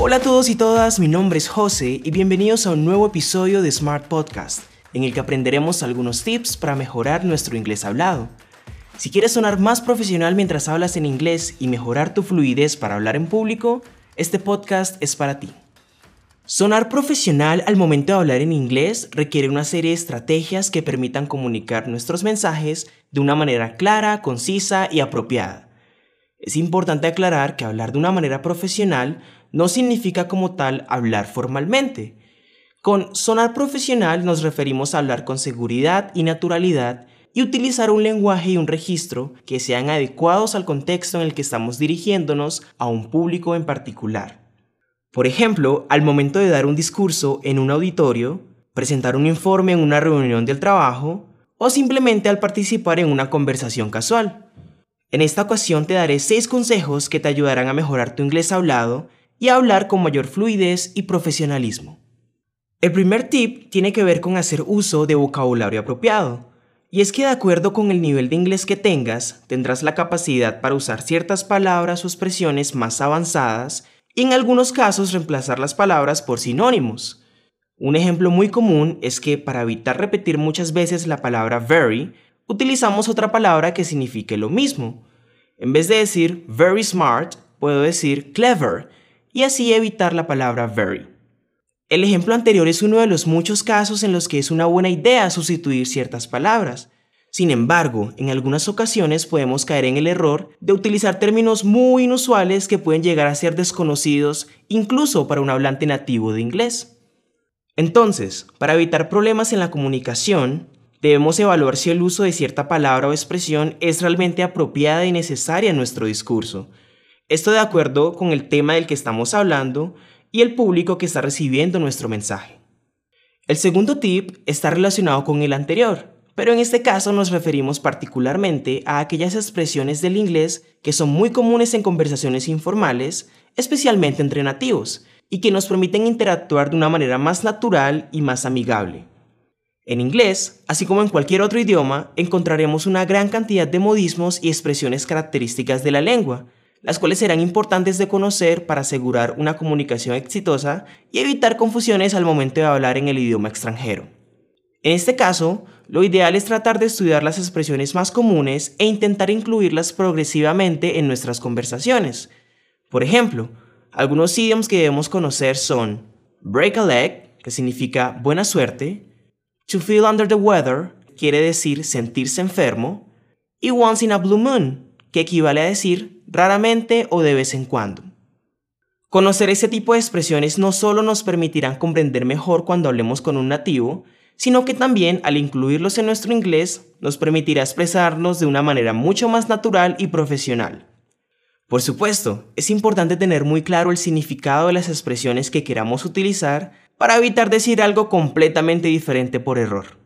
Hola a todos y todas, mi nombre es José y bienvenidos a un nuevo episodio de Smart Podcast, en el que aprenderemos algunos tips para mejorar nuestro inglés hablado. Si quieres sonar más profesional mientras hablas en inglés y mejorar tu fluidez para hablar en público, este podcast es para ti. Sonar profesional al momento de hablar en inglés requiere una serie de estrategias que permitan comunicar nuestros mensajes de una manera clara, concisa y apropiada. Es importante aclarar que hablar de una manera profesional no significa como tal hablar formalmente. Con sonar profesional nos referimos a hablar con seguridad y naturalidad y utilizar un lenguaje y un registro que sean adecuados al contexto en el que estamos dirigiéndonos a un público en particular. Por ejemplo, al momento de dar un discurso en un auditorio, presentar un informe en una reunión del trabajo o simplemente al participar en una conversación casual. En esta ocasión te daré 6 consejos que te ayudarán a mejorar tu inglés hablado y a hablar con mayor fluidez y profesionalismo. El primer tip tiene que ver con hacer uso de vocabulario apropiado. Y es que de acuerdo con el nivel de inglés que tengas, tendrás la capacidad para usar ciertas palabras o expresiones más avanzadas y en algunos casos reemplazar las palabras por sinónimos. Un ejemplo muy común es que para evitar repetir muchas veces la palabra very, utilizamos otra palabra que signifique lo mismo. En vez de decir very smart, puedo decir clever y así evitar la palabra very. El ejemplo anterior es uno de los muchos casos en los que es una buena idea sustituir ciertas palabras, sin embargo, en algunas ocasiones podemos caer en el error de utilizar términos muy inusuales que pueden llegar a ser desconocidos incluso para un hablante nativo de inglés. Entonces, para evitar problemas en la comunicación, debemos evaluar si el uso de cierta palabra o expresión es realmente apropiada y necesaria en nuestro discurso. Esto de acuerdo con el tema del que estamos hablando y el público que está recibiendo nuestro mensaje. El segundo tip está relacionado con el anterior, pero en este caso nos referimos particularmente a aquellas expresiones del inglés que son muy comunes en conversaciones informales, especialmente entre nativos, y que nos permiten interactuar de una manera más natural y más amigable. En inglés, así como en cualquier otro idioma, encontraremos una gran cantidad de modismos y expresiones características de la lengua, las cuales serán importantes de conocer para asegurar una comunicación exitosa y evitar confusiones al momento de hablar en el idioma extranjero. En este caso, lo ideal es tratar de estudiar las expresiones más comunes e intentar incluirlas progresivamente en nuestras conversaciones. Por ejemplo, algunos idioms que debemos conocer son break a leg, que significa buena suerte, to feel under the weather, quiere decir sentirse enfermo, y once in a blue moon, que equivale a decir raramente o de vez en cuando. Conocer ese tipo de expresiones no solo nos permitirán comprender mejor cuando hablemos con un nativo, sino que también al incluirlos en nuestro inglés nos permitirá expresarnos de una manera mucho más natural y profesional. Por supuesto, es importante tener muy claro el significado de las expresiones que queramos utilizar para evitar decir algo completamente diferente por error.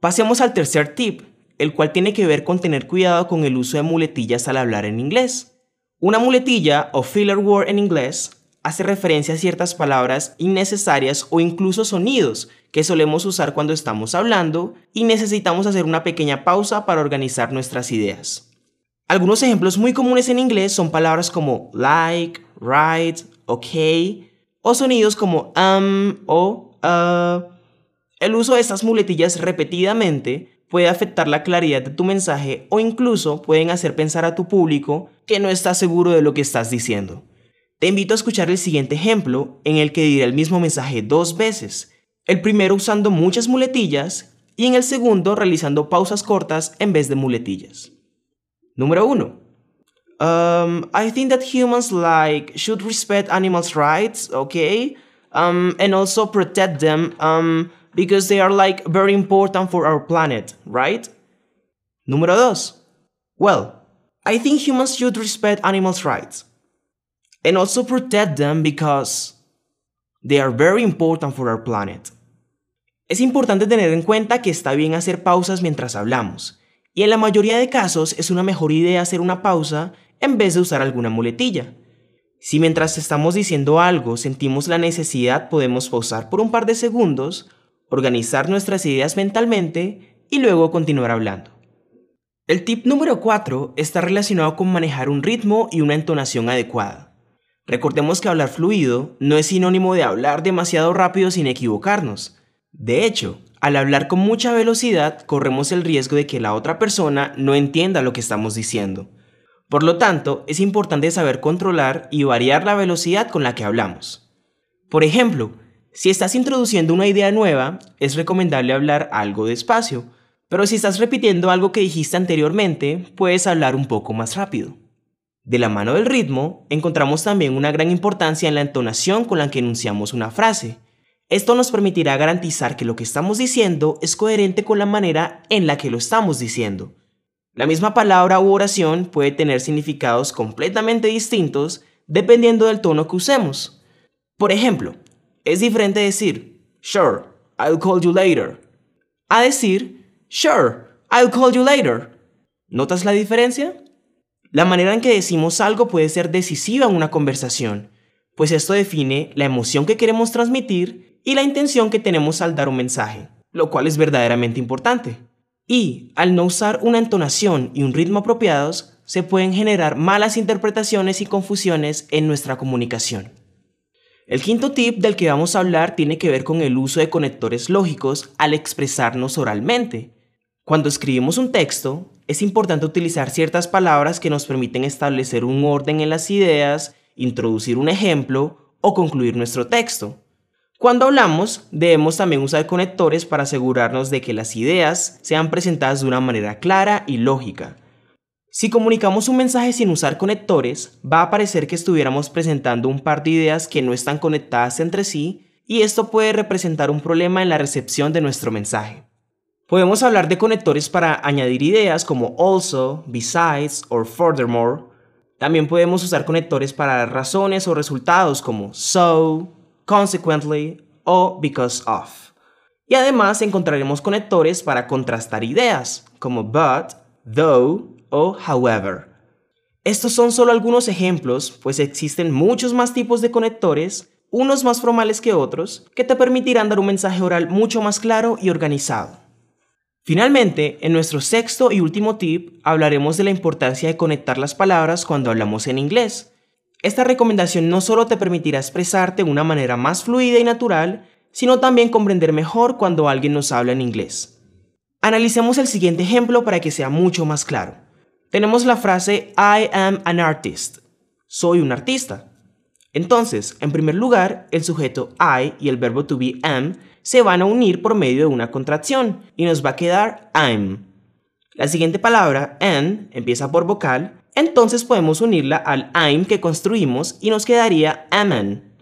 Pasemos al tercer tip, el cual tiene que ver con tener cuidado con el uso de muletillas al hablar en inglés. Una muletilla o filler word en inglés hace referencia a ciertas palabras innecesarias o incluso sonidos que solemos usar cuando estamos hablando y necesitamos hacer una pequeña pausa para organizar nuestras ideas. Algunos ejemplos muy comunes en inglés son palabras como like, right, ok o sonidos como um o uh. El uso de estas muletillas repetidamente puede afectar la claridad de tu mensaje o incluso pueden hacer pensar a tu público que no estás seguro de lo que estás diciendo. Te invito a escuchar el siguiente ejemplo en el que diré el mismo mensaje dos veces, el primero usando muchas muletillas y en el segundo realizando pausas cortas en vez de muletillas. Número 1. Um, I think that humans like should respect animals' rights, okay? Um, and also protect them um, because they are like very important for our planet, right? Número 2. Well, I think humans should respect animals' rights and also protect them because they are very important for our planet. Es importante tener en cuenta que está bien hacer pausas mientras hablamos, y en la mayoría de casos es una mejor idea hacer una pausa en vez de usar alguna muletilla. Si mientras estamos diciendo algo sentimos la necesidad podemos pausar por un par de segundos, organizar nuestras ideas mentalmente y luego continuar hablando. El tip número 4 está relacionado con manejar un ritmo y una entonación adecuada. Recordemos que hablar fluido no es sinónimo de hablar demasiado rápido sin equivocarnos. De hecho, al hablar con mucha velocidad corremos el riesgo de que la otra persona no entienda lo que estamos diciendo. Por lo tanto, es importante saber controlar y variar la velocidad con la que hablamos. Por ejemplo, si estás introduciendo una idea nueva, es recomendable hablar algo despacio, pero si estás repitiendo algo que dijiste anteriormente, puedes hablar un poco más rápido. De la mano del ritmo, encontramos también una gran importancia en la entonación con la que enunciamos una frase. Esto nos permitirá garantizar que lo que estamos diciendo es coherente con la manera en la que lo estamos diciendo. La misma palabra u oración puede tener significados completamente distintos dependiendo del tono que usemos. Por ejemplo, es diferente decir, Sure, I'll call you later, a decir, Sure, I'll call you later. ¿Notas la diferencia? La manera en que decimos algo puede ser decisiva en una conversación, pues esto define la emoción que queremos transmitir y la intención que tenemos al dar un mensaje, lo cual es verdaderamente importante. Y, al no usar una entonación y un ritmo apropiados, se pueden generar malas interpretaciones y confusiones en nuestra comunicación. El quinto tip del que vamos a hablar tiene que ver con el uso de conectores lógicos al expresarnos oralmente. Cuando escribimos un texto, es importante utilizar ciertas palabras que nos permiten establecer un orden en las ideas, introducir un ejemplo o concluir nuestro texto. Cuando hablamos, debemos también usar conectores para asegurarnos de que las ideas sean presentadas de una manera clara y lógica. Si comunicamos un mensaje sin usar conectores, va a parecer que estuviéramos presentando un par de ideas que no están conectadas entre sí y esto puede representar un problema en la recepción de nuestro mensaje. Podemos hablar de conectores para añadir ideas como also, besides o furthermore. También podemos usar conectores para razones o resultados como so, consequently o because of. Y además encontraremos conectores para contrastar ideas como but, though o however. Estos son solo algunos ejemplos, pues existen muchos más tipos de conectores, unos más formales que otros, que te permitirán dar un mensaje oral mucho más claro y organizado. Finalmente, en nuestro sexto y último tip hablaremos de la importancia de conectar las palabras cuando hablamos en inglés. Esta recomendación no solo te permitirá expresarte de una manera más fluida y natural, sino también comprender mejor cuando alguien nos habla en inglés. Analicemos el siguiente ejemplo para que sea mucho más claro. Tenemos la frase I am an artist. Soy un artista. Entonces, en primer lugar, el sujeto I y el verbo to be am se van a unir por medio de una contracción y nos va a quedar I'm. La siguiente palabra, an, empieza por vocal, entonces podemos unirla al I'm que construimos y nos quedaría aman.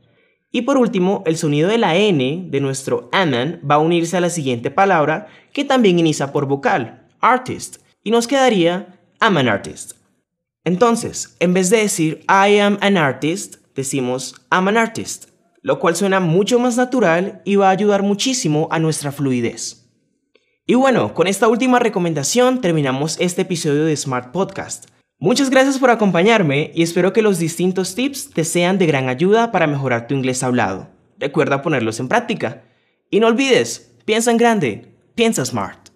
Y por último, el sonido de la N de nuestro aman va a unirse a la siguiente palabra que también inicia por vocal, artist, y nos quedaría am an artist. Entonces, en vez de decir I am an artist, decimos I'm an artist lo cual suena mucho más natural y va a ayudar muchísimo a nuestra fluidez. Y bueno, con esta última recomendación terminamos este episodio de Smart Podcast. Muchas gracias por acompañarme y espero que los distintos tips te sean de gran ayuda para mejorar tu inglés hablado. Recuerda ponerlos en práctica. Y no olvides, piensa en grande, piensa smart.